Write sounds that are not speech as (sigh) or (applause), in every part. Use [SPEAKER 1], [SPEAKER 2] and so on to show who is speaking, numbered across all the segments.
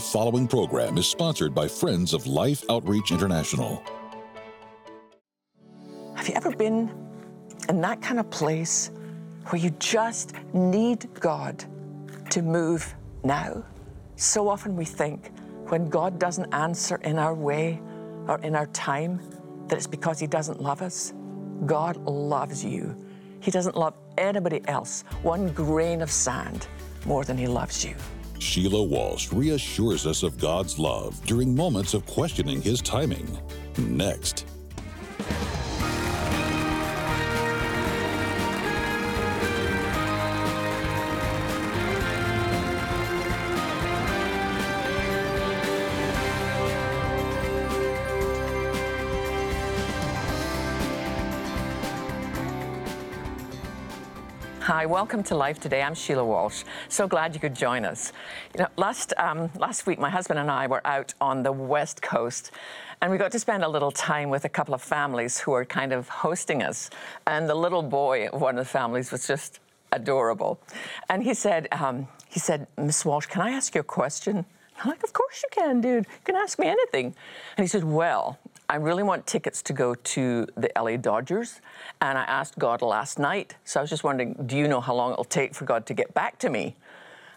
[SPEAKER 1] The following program is sponsored by Friends of Life Outreach International.
[SPEAKER 2] Have you ever been in that kind of place where you just need God to move now? So often we think when God doesn't answer in our way or in our time that it's because He doesn't love us. God loves you. He doesn't love anybody else one grain of sand more than He loves you.
[SPEAKER 1] Sheila Walsh reassures us of God's love during moments of questioning His timing. Next.
[SPEAKER 2] Hi, welcome to Life Today. I'm Sheila Walsh. So glad you could join us. You know, last um, last week, my husband and I were out on the west coast, and we got to spend a little time with a couple of families who were kind of hosting us. And the little boy of one of the families was just adorable, and he said, um, he said, Miss Walsh, can I ask you a question? I'm like, of course you can, dude. You can ask me anything. And he said, well, I really want tickets to go to the LA Dodgers. And I asked God last night. So I was just wondering, do you know how long it'll take for God to get back to me?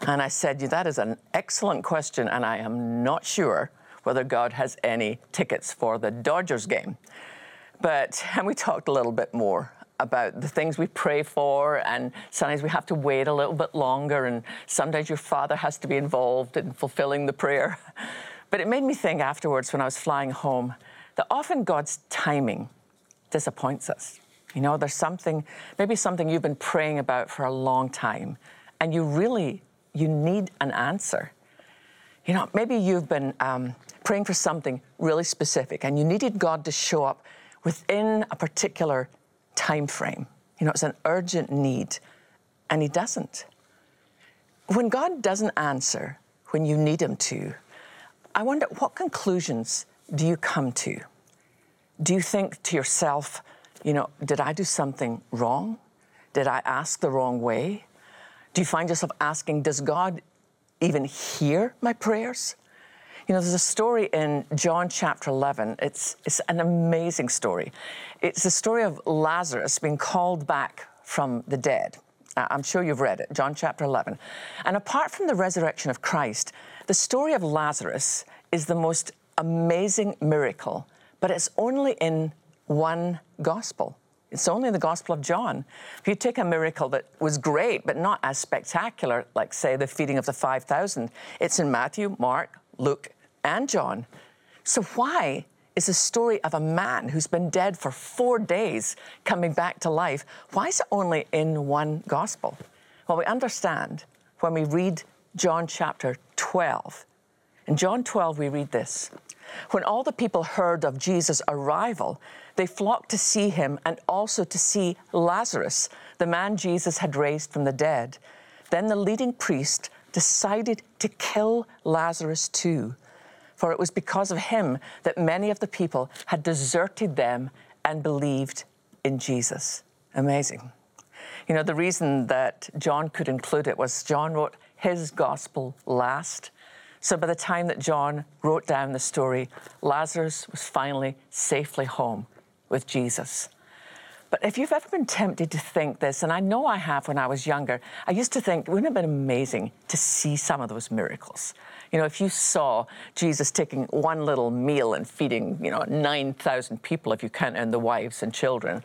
[SPEAKER 2] And I said, that is an excellent question. And I am not sure whether God has any tickets for the Dodgers game. But, (laughs) and we talked a little bit more about the things we pray for, and sometimes we have to wait a little bit longer, and sometimes your father has to be involved in fulfilling the prayer. (laughs) But it made me think afterwards when I was flying home that often God's timing disappoints us. You know, there's something, maybe something you've been praying about for a long time, and you really, you need an answer. You know, maybe you've been um, praying for something really specific, and you needed God to show up within a particular time frame. You know, it's an urgent need, and He doesn't. When God doesn't answer when you need Him to, I wonder what conclusions do you come to? Do you think to yourself, you know, did I do something wrong? Did I ask the wrong way? Do you find yourself asking, does God even hear my prayers? You know, there's a story in John chapter 11. It's, it's an amazing story. It's the story of Lazarus being called back from the dead. I'm sure you've read it, John chapter 11. And apart from the resurrection of Christ, the story of Lazarus is the most amazing miracle, but it's only in one gospel. It's only in the Gospel of John. If you take a miracle that was great, but not as spectacular, like, say, the feeding of the 5,000, it's in Matthew, Mark, Luke, and John. So, why is the story of a man who's been dead for four days coming back to life, why is it only in one gospel? Well, we understand when we read John chapter 12. In John 12, we read this When all the people heard of Jesus' arrival, they flocked to see him and also to see Lazarus, the man Jesus had raised from the dead. Then the leading priest decided to kill Lazarus too for it was because of him that many of the people had deserted them and believed in Jesus. Amazing. You know, the reason that John could include it was John wrote his gospel last. So by the time that John wrote down the story, Lazarus was finally safely home with Jesus. But if you've ever been tempted to think this, and I know I have when I was younger, I used to think, wouldn't it have been amazing to see some of those miracles? You know, if you saw Jesus taking one little meal and feeding, you know, 9,000 people, if you count in the wives and children,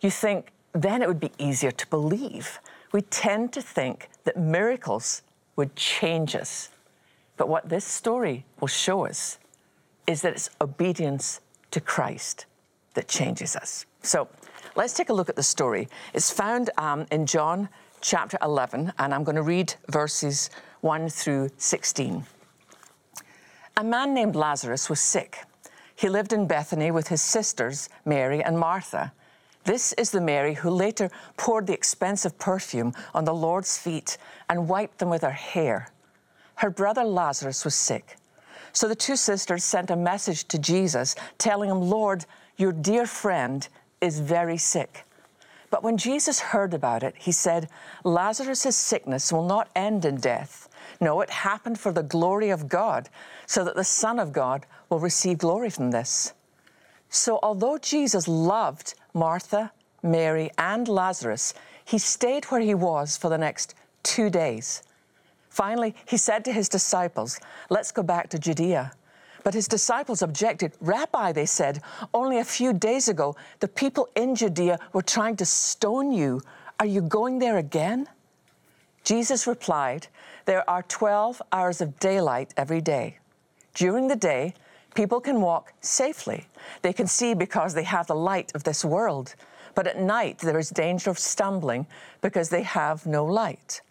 [SPEAKER 2] you think then it would be easier to believe. We tend to think that miracles would change us. But what this story will show us is that it's obedience to Christ that changes us. So let's take a look at the story. It's found um, in John chapter 11, and I'm going to read verses 1 through 16. A man named Lazarus was sick. He lived in Bethany with his sisters, Mary and Martha. This is the Mary who later poured the expensive perfume on the Lord's feet and wiped them with her hair. Her brother Lazarus was sick. So the two sisters sent a message to Jesus telling him, Lord, your dear friend is very sick. But when Jesus heard about it, he said, Lazarus' sickness will not end in death. No, it happened for the glory of God, so that the Son of God will receive glory from this. So, although Jesus loved Martha, Mary, and Lazarus, he stayed where he was for the next two days. Finally, he said to his disciples, Let's go back to Judea. But his disciples objected. Rabbi, they said, only a few days ago, the people in Judea were trying to stone you. Are you going there again? Jesus replied, There are 12 hours of daylight every day. During the day, people can walk safely. They can see because they have the light of this world. But at night, there is danger of stumbling because they have no light.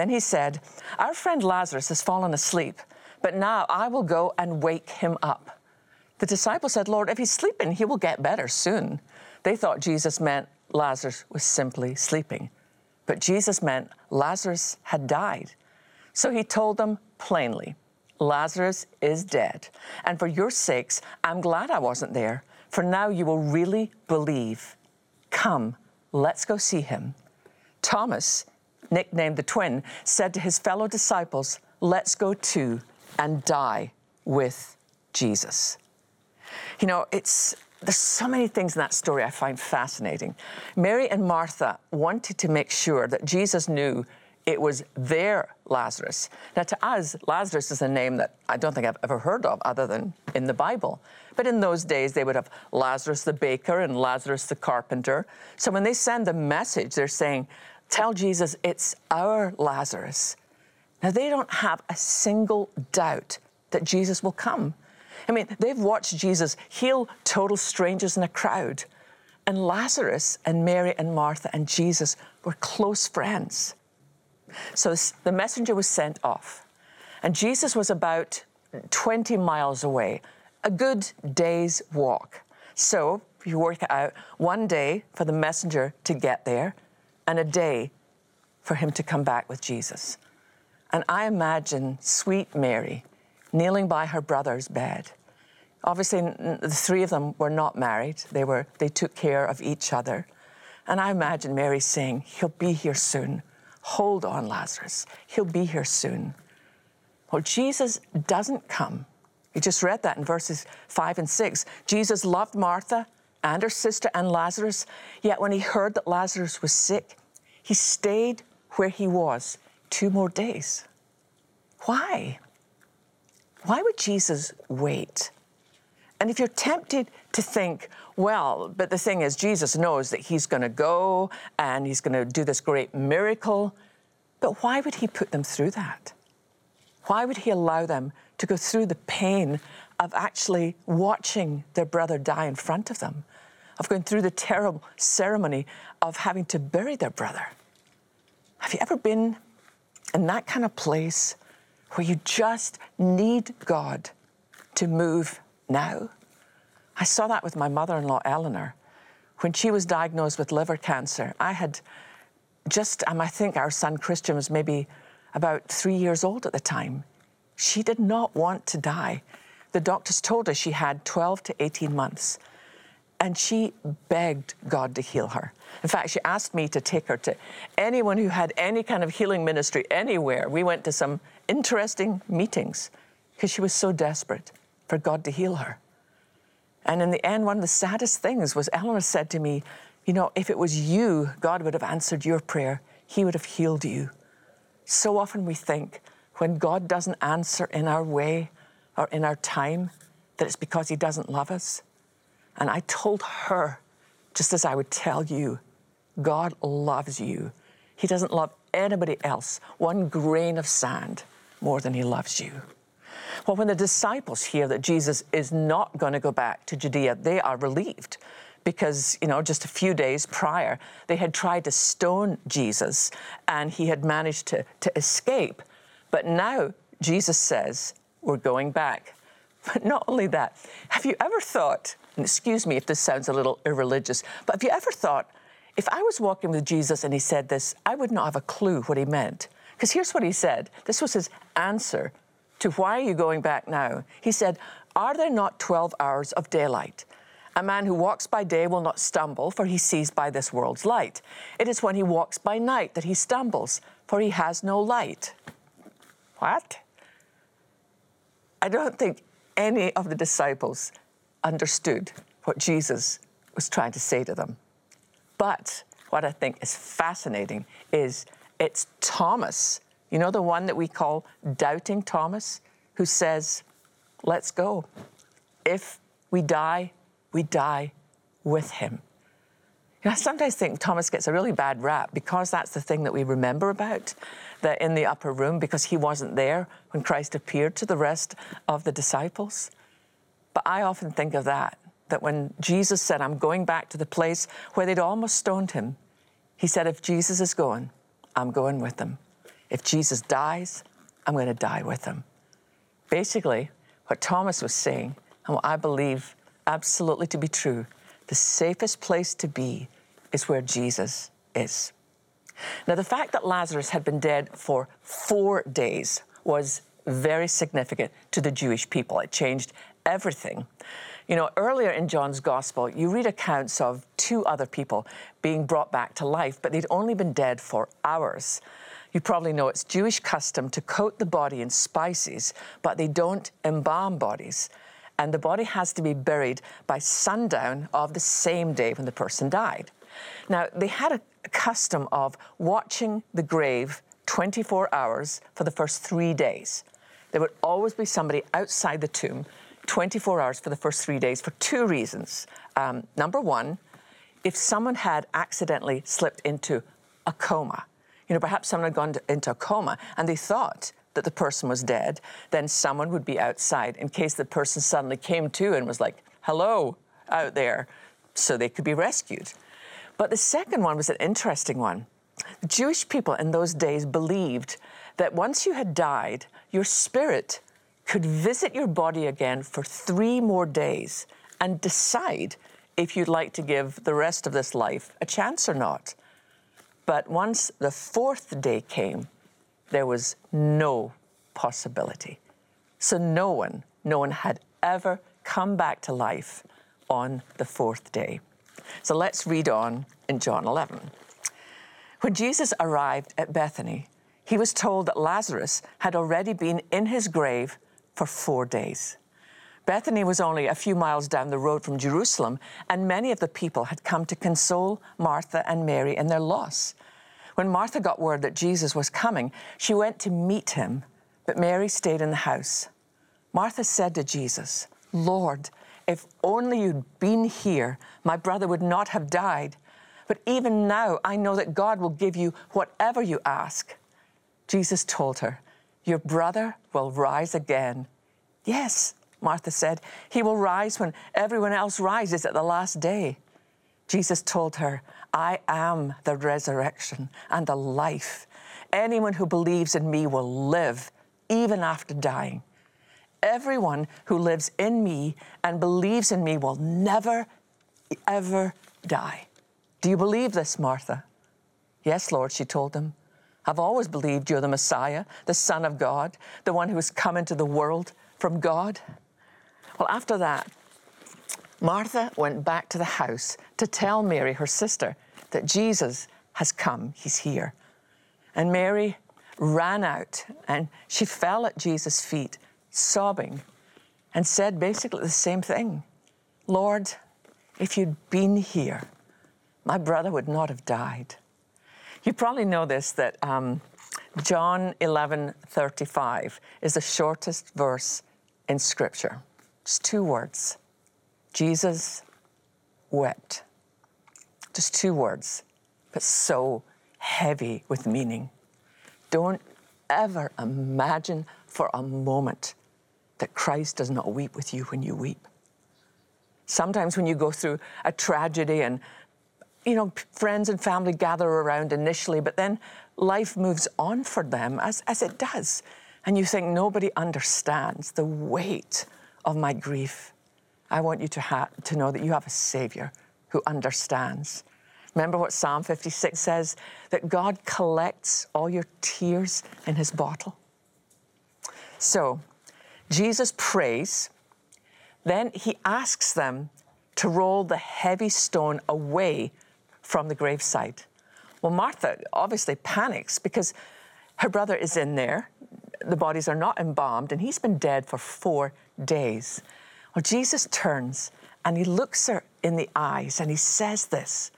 [SPEAKER 2] Then he said, Our friend Lazarus has fallen asleep, but now I will go and wake him up. The disciples said, Lord, if he's sleeping, he will get better soon. They thought Jesus meant Lazarus was simply sleeping. But Jesus meant Lazarus had died. So he told them plainly, Lazarus is dead. And for your sakes, I'm glad I wasn't there, for now you will really believe. Come, let's go see him. Thomas, nicknamed the twin, said to his fellow disciples, Let's go too and die with Jesus. You know, it's there's so many things in that story I find fascinating. Mary and Martha wanted to make sure that Jesus knew it was their Lazarus. Now, to us, Lazarus is a name that I don't think I've ever heard of other than in the Bible. But in those days, they would have Lazarus the baker and Lazarus the carpenter. So when they send the message, they're saying, Tell Jesus it's our Lazarus. Now, they don't have a single doubt that Jesus will come. I mean, they've watched Jesus heal total strangers in a crowd. And Lazarus and Mary and Martha and Jesus were close friends. So the messenger was sent off. And Jesus was about 20 miles away, a good day's walk. So, you work it out, one day for the messenger to get there, and a day for him to come back with Jesus. And I imagine sweet Mary kneeling by her brother's bed. Obviously, the three of them were not married. They, were, they took care of each other. And I imagine Mary saying, He'll be here soon. Hold on, Lazarus. He'll be here soon. Well, Jesus doesn't come. You just read that in verses five and six. Jesus loved Martha and her sister and Lazarus, yet when he heard that Lazarus was sick, he stayed where he was two more days. Why? Why would Jesus wait? And if you're tempted to think, well, but the thing is, Jesus knows that he's going to go and he's going to do this great miracle, but why would he put them through that? Why would he allow them to go through the pain of actually watching their brother die in front of them, of going through the terrible ceremony of having to bury their brother? Have you ever been in that kind of place where you just need God to move now? I saw that with my mother in law, Eleanor. When she was diagnosed with liver cancer, I had just, um, I think our son Christian was maybe about three years old at the time. She did not want to die. The doctors told her she had 12 to 18 months. And she begged God to heal her. In fact, she asked me to take her to anyone who had any kind of healing ministry anywhere. We went to some interesting meetings because she was so desperate for God to heal her. And in the end, one of the saddest things was Eleanor said to me, You know, if it was you, God would have answered your prayer, He would have healed you. So often we think when God doesn't answer in our way or in our time, that it's because He doesn't love us. And I told her, just as I would tell you, God loves you. He doesn't love anybody else one grain of sand more than He loves you. Well, when the disciples hear that Jesus is not going to go back to Judea, they are relieved because, you know, just a few days prior, they had tried to stone Jesus and he had managed to, to escape. But now Jesus says, We're going back. But not only that, have you ever thought, and excuse me if this sounds a little irreligious, but have you ever thought, if I was walking with Jesus and he said this, I would not have a clue what he meant? Because here's what he said this was his answer to why are you going back now? He said, Are there not 12 hours of daylight? A man who walks by day will not stumble, for he sees by this world's light. It is when he walks by night that he stumbles, for he has no light. What? I don't think any of the disciples understood what Jesus was trying to say to them. But what I think is fascinating is it's Thomas, you know, the one that we call Doubting Thomas, who says, Let's go. If we die, we die with him. You know, I sometimes think Thomas gets a really bad rap because that's the thing that we remember about that in the upper room because he wasn't there when Christ appeared to the rest of the disciples. But I often think of that, that when Jesus said, I'm going back to the place where they'd almost stoned him, he said, If Jesus is going, I'm going with him. If Jesus dies, I'm going to die with him. Basically, what Thomas was saying, and what I believe absolutely to be true, the safest place to be is where Jesus is. Now, the fact that Lazarus had been dead for four days was very significant to the Jewish people. It changed everything. You know, earlier in John's Gospel, you read accounts of two other people being brought back to life, but they'd only been dead for hours. You probably know it's Jewish custom to coat the body in spices, but they don't embalm bodies and the body has to be buried by sundown of the same day when the person died. Now, they had a custom of watching the grave 24 hours for the first three days. There would always be somebody outside the tomb 24 hours for the first three days for two reasons. Um, number one, if someone had accidentally slipped into a coma, you know, perhaps someone had gone into a coma and they thought that the person was dead, then someone would be outside in case the person suddenly came to and was like, hello, out there, so they could be rescued. But the second one was an interesting one. Jewish people in those days believed that once you had died, your spirit could visit your body again for three more days and decide if you'd like to give the rest of this life a chance or not. But once the fourth day came, there was no possibility. So no one, no one had ever come back to life on the fourth day. So let's read on in John 11. When Jesus arrived at Bethany, he was told that Lazarus had already been in his grave for four days. Bethany was only a few miles down the road from Jerusalem, and many of the people had come to console Martha and Mary in their loss. When Martha got word that Jesus was coming, she went to meet him, but Mary stayed in the house. Martha said to Jesus, Lord, if only you'd been here, my brother would not have died. But even now, I know that God will give you whatever you ask. Jesus told her, Your brother will rise again. Yes, Martha said, He will rise when everyone else rises at the last day. Jesus told her, I am the resurrection and the life. Anyone who believes in me will live even after dying. Everyone who lives in me and believes in me will never, ever die. Do you believe this, Martha? Yes, Lord, she told him. I've always believed you're the Messiah, the Son of God, the one who has come into the world from God. Well, after that, Martha went back to the house to tell Mary, her sister, that Jesus has come, he's here. And Mary ran out and she fell at Jesus' feet, sobbing, and said basically the same thing Lord, if you'd been here, my brother would not have died. You probably know this that um, John 11 35 is the shortest verse in Scripture. It's two words Jesus wept. Just two words, but so heavy with meaning. Don't ever imagine for a moment that Christ does not weep with you when you weep. Sometimes when you go through a tragedy and you know, friends and family gather around initially, but then life moves on for them as, as it does. And you think nobody understands the weight of my grief. I want you to, ha- to know that you have a Savior who understands. Remember what Psalm 56 says that God collects all your tears in his bottle. So, Jesus prays, then he asks them to roll the heavy stone away from the gravesite. Well, Martha obviously panics because her brother is in there the bodies are not embalmed, and he's been dead for four days. Well, Jesus turns and he looks her in the eyes and he says this.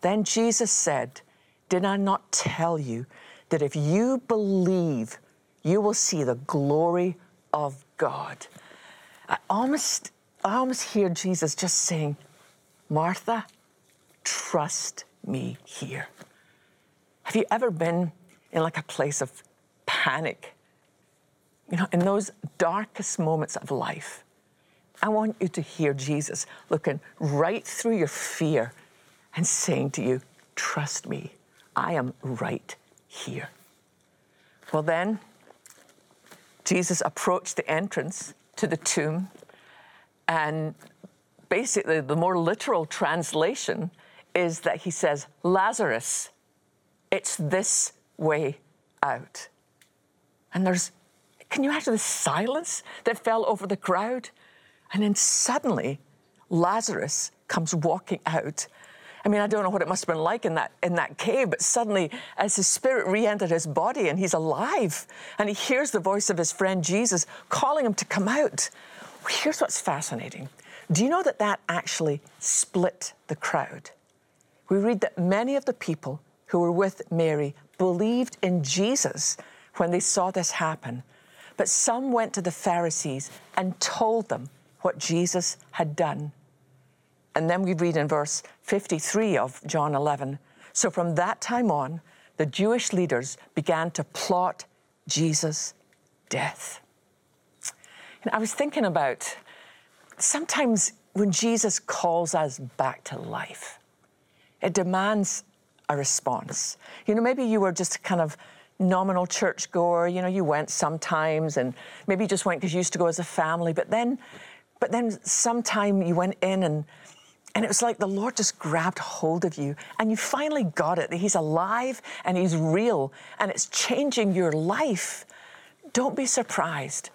[SPEAKER 2] Then Jesus said, Did I not tell you that if you believe, you will see the glory of God? I almost, I almost hear Jesus just saying, Martha, trust me here. Have you ever been in like a place of panic? You know, in those darkest moments of life, I want you to hear Jesus looking right through your fear and saying to you, Trust me, I am right here. Well, then, Jesus approached the entrance to the tomb, and basically, the more literal translation is that he says, Lazarus, it's this way out. And there's, can you imagine the silence that fell over the crowd? And then suddenly, Lazarus comes walking out. I mean, I don't know what it must have been like in that, in that cave, but suddenly, as his spirit re entered his body and he's alive, and he hears the voice of his friend Jesus calling him to come out. Here's what's fascinating. Do you know that that actually split the crowd? We read that many of the people who were with Mary believed in Jesus when they saw this happen, but some went to the Pharisees and told them what Jesus had done. And then we read in verse 53 of John 11 So from that time on, the Jewish leaders began to plot Jesus' death. And I was thinking about sometimes when Jesus calls us back to life, it demands a response. You know, maybe you were just kind of nominal churchgoer, you know, you went sometimes and maybe you just went because you used to go as a family, but then but then sometime you went in and and it was like the Lord just grabbed hold of you and you finally got it that He's alive and He's real and it's changing your life. Don't be surprised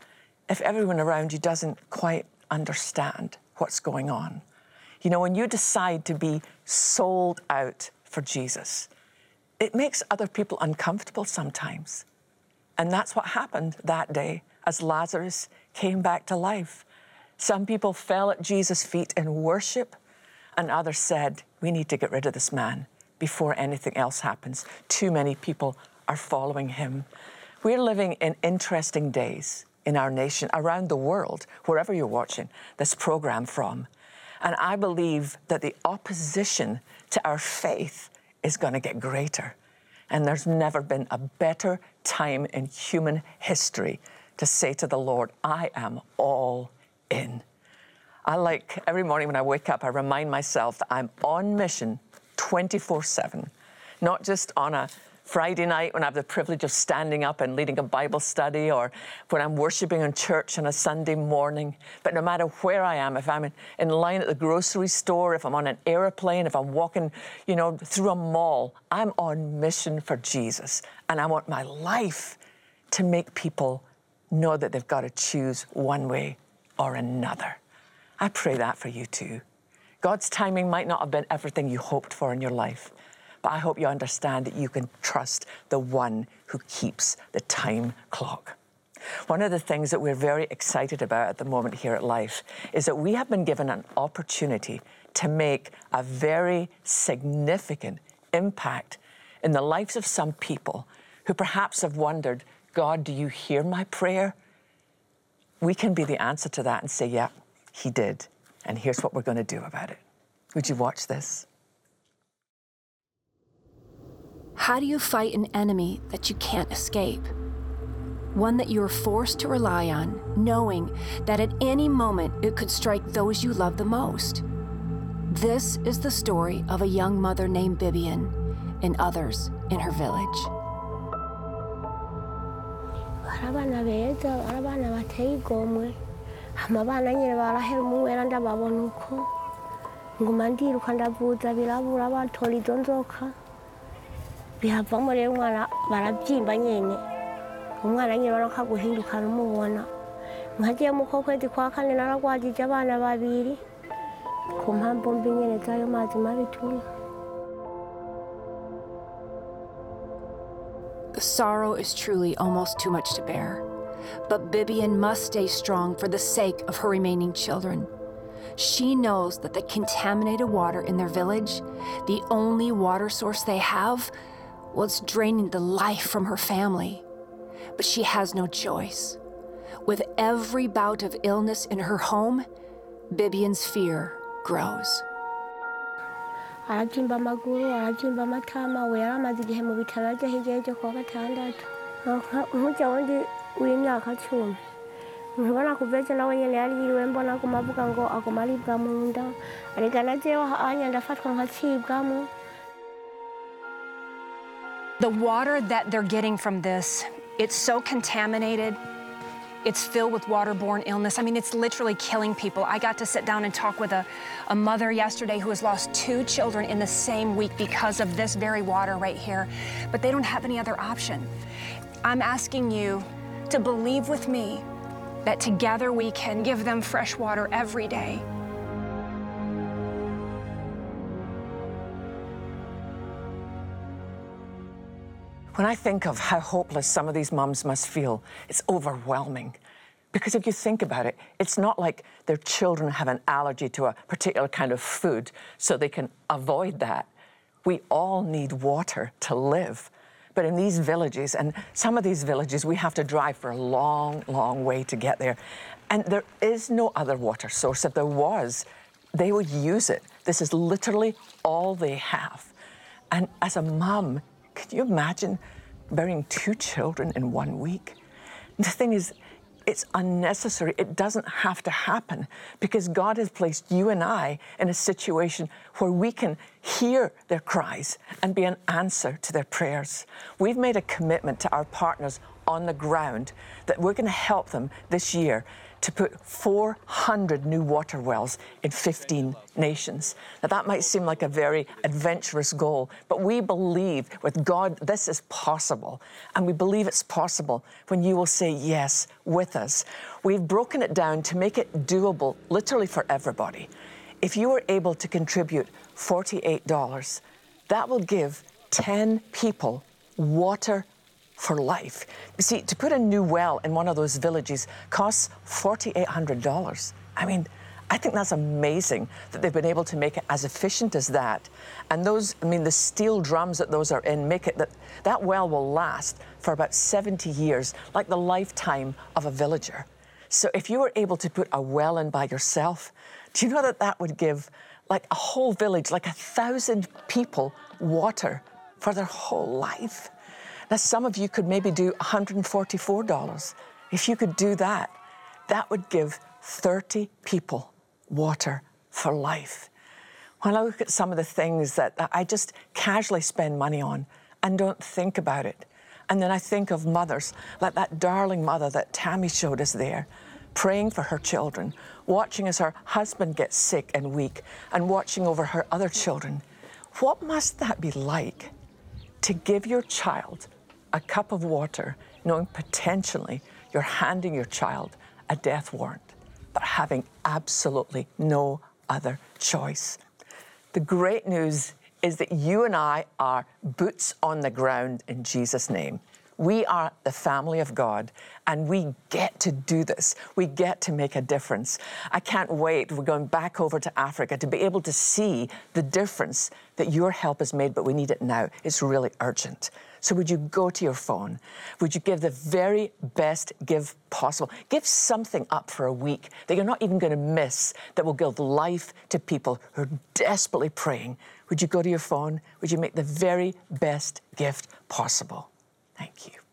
[SPEAKER 2] if everyone around you doesn't quite understand what's going on. You know, when you decide to be sold out for Jesus, it makes other people uncomfortable sometimes. And that's what happened that day as Lazarus came back to life. Some people fell at Jesus' feet in worship, and others said, We need to get rid of this man before anything else happens. Too many people are following him. We're living in interesting days in our nation, around the world, wherever you're watching this program from. And I believe that the opposition to our faith is going to get greater. And there's never been a better time in human history to say to the Lord, I am all in. I like every morning when I wake up, I remind myself that I'm on mission 24 7, not just on a Friday night when I have the privilege of standing up and leading a Bible study or when I'm worshiping in church on a Sunday morning. But no matter where I am, if I'm in, in line at the grocery store, if I'm on an airplane, if I'm walking, you know, through a mall, I'm on mission for Jesus. And I want my life to make people know that they've got to choose one way or another. I pray that for you too. God's timing might not have been everything you hoped for in your life, but I hope you understand that you can trust the one who keeps the time clock. One of the things that we're very excited about at the moment here at Life is that we have been given an opportunity to make a very significant impact in the lives of some people who perhaps have wondered, God, do you hear my prayer? we can be the answer to that and say, yeah, he did. And here's what we're going to do about it. Would you watch this?
[SPEAKER 3] How do you fight an enemy that you can't escape? One that you are forced to rely on, knowing that at any moment it could strike those you love the most. This is the story of a young mother named Bibian and others in her village.
[SPEAKER 4] Hari abana beza hari abana bateye igomwe hama abana nyine barahera umwera ndababona uko. Nguma ndiruka ndavuza birabura batora izo nzoka. Bihavamo rero umwana barabyimba nyine umwana nyine urabona ko aguhindukana umubona nkagiye mu ko kwezi kwa kane naragwagije abana babiri ku mpamvu mbi nyine z'ayo mazi mabi tunywa
[SPEAKER 3] sorrow is truly almost too much to bear. But Bibian must stay strong for the sake of her remaining children. She knows that the contaminated water in their village, the only water source they have, was draining the life from her family. But she has no choice. With every bout of illness in her home, Bibian's fear grows.
[SPEAKER 4] amatama we
[SPEAKER 5] The water that they're getting from this, it's so contaminated. It's filled with waterborne illness. I mean, it's literally killing people. I got to sit down and talk with a, a mother yesterday who has lost two children in the same week because of this very water right here, but they don't have any other option. I'm asking you to believe with me that together we can give them fresh water every day.
[SPEAKER 2] When I think of how hopeless some of these mums must feel, it's overwhelming. Because if you think about it, it's not like their children have an allergy to a particular kind of food, so they can avoid that. We all need water to live. But in these villages, and some of these villages, we have to drive for a long, long way to get there. And there is no other water source. If there was, they would use it. This is literally all they have. And as a mum, can you imagine burying two children in one week? The thing is, it's unnecessary. It doesn't have to happen because God has placed you and I in a situation where we can hear their cries and be an answer to their prayers. We've made a commitment to our partners on the ground that we're going to help them this year to put 400 new water wells in 15 nations. Now, that might seem like a very adventurous goal, but we believe with God this is possible. And we believe it's possible when you will say yes with us. We've broken it down to make it doable literally for everybody. If you are able to contribute $48, that will give 10 people water for life. You see, to put a new well in one of those villages costs $4,800. I mean, I think that's amazing that they've been able to make it as efficient as that. And those, I mean, the steel drums that those are in make it that that well will last for about 70 years, like the lifetime of a villager. So if you were able to put a well in by yourself, do you know that that would give like a whole village, like a thousand people, water for their whole life? Now, some of you could maybe do $144. If you could do that, that would give 30 people water for life. When I look at some of the things that I just casually spend money on and don't think about it, and then I think of mothers, like that darling mother that Tammy showed us there, praying for her children, watching as her husband gets sick and weak, and watching over her other children. What must that be like to give your child a cup of water, knowing potentially you're handing your child a death warrant, but having absolutely no other choice? The great news is that you and I are boots on the ground in Jesus' name. We are the family of God and we get to do this. We get to make a difference. I can't wait. We're going back over to Africa to be able to see the difference that your help has made, but we need it now. It's really urgent. So, would you go to your phone? Would you give the very best give possible? Give something up for a week that you're not even going to miss that will give life to people who are desperately praying. Would you go to your phone? Would you make the very best gift possible? Thank you.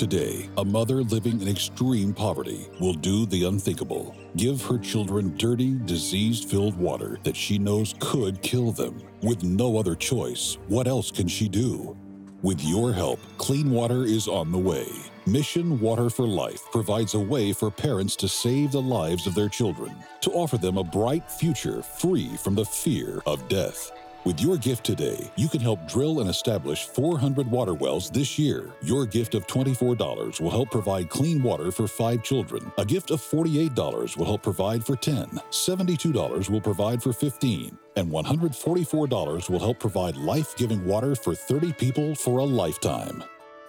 [SPEAKER 1] Today, a mother living in extreme poverty will do the unthinkable give her children dirty, disease filled water that she knows could kill them. With no other choice, what else can she do? With your help, clean water is on the way. Mission Water for Life provides a way for parents to save the lives of their children, to offer them a bright future free from the fear of death. With your gift today, you can help drill and establish 400 water wells this year. Your gift of $24 will help provide clean water for five children. A gift of $48 will help provide for 10. $72 will provide for 15. and $144 will help provide life giving water for 30 people for a lifetime.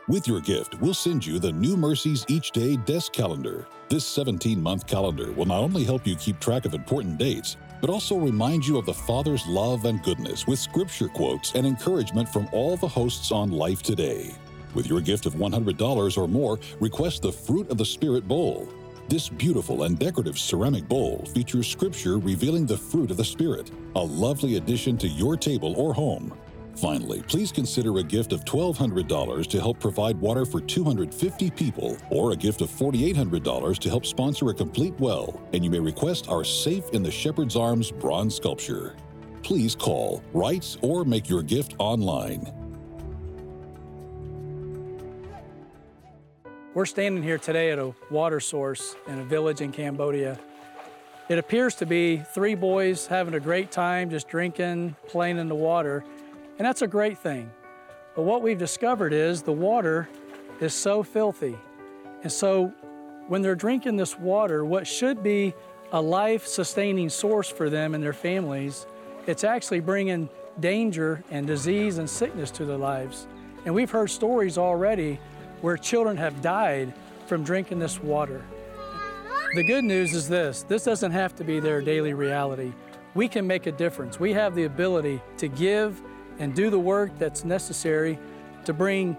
[SPEAKER 1] With your gift, we'll send you the New Mercies Each Day Desk Calendar. This 17 month calendar will not only help you keep track of important dates, but also remind you of the Father's love and goodness with scripture quotes and encouragement from all the hosts on Life Today. With your gift of $100 or more, request the Fruit of the Spirit Bowl. This beautiful and decorative ceramic bowl features scripture revealing the fruit of the Spirit, a lovely addition to your table or home. Finally, please consider a gift of $1,200 to help provide water for 250 people, or a gift of $4,800 to help sponsor a complete well, and you may request our Safe in the Shepherd's Arms bronze sculpture. Please call, write, or make your gift online.
[SPEAKER 6] We're standing here today at a water source in a village in Cambodia. It appears to be three boys having a great time just drinking, playing in the water, and that's a great thing. But what we've discovered is the water is so filthy. And so when they're drinking this water, what should be a life sustaining source for them and their families, it's actually bringing danger and disease and sickness to their lives. And we've heard stories already where children have died from drinking this water. The good news is this this doesn't have to be their daily reality. We can make a difference. We have the ability to give and do the work that's necessary to bring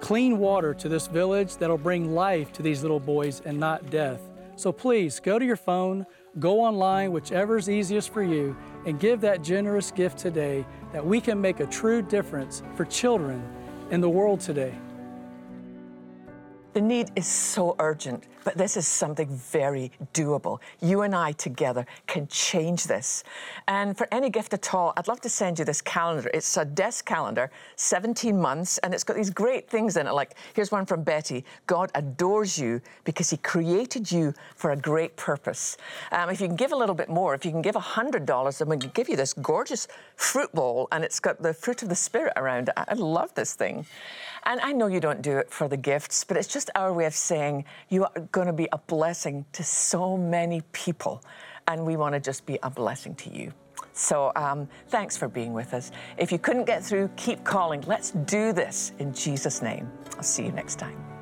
[SPEAKER 6] clean water to this village that'll bring life to these little boys and not death. So please go to your phone, go online, whichever is easiest for you, and give that generous gift today that we can make a true difference for children in the world today.
[SPEAKER 2] The need is so urgent, but this is something very doable. You and I together can change this. And for any gift at all, I'd love to send you this calendar. It's a desk calendar, 17 months, and it's got these great things in it. Like, here's one from Betty God adores you because he created you for a great purpose. Um, if you can give a little bit more, if you can give $100, then we can give you this gorgeous fruit bowl, and it's got the fruit of the Spirit around it. I love this thing. And I know you don't do it for the gifts, but it's just our way of saying you are going to be a blessing to so many people. And we want to just be a blessing to you. So um, thanks for being with us. If you couldn't get through, keep calling. Let's do this in Jesus' name. I'll see you next time.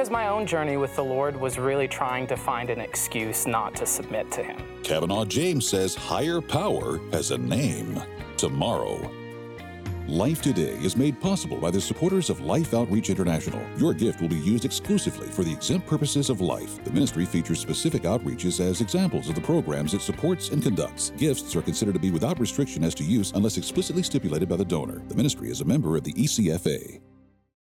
[SPEAKER 7] Because my own journey with the Lord was really trying to find an excuse not to submit to Him.
[SPEAKER 1] Kavanaugh James says higher power has a name tomorrow. Life Today is made possible by the supporters of Life Outreach International. Your gift will be used exclusively for the exempt purposes of life. The ministry features specific outreaches as examples of the programs it supports and conducts. Gifts are considered to be without restriction as to use unless explicitly stipulated by the donor. The ministry is a member of the ECFA.